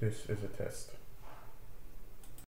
This is a test.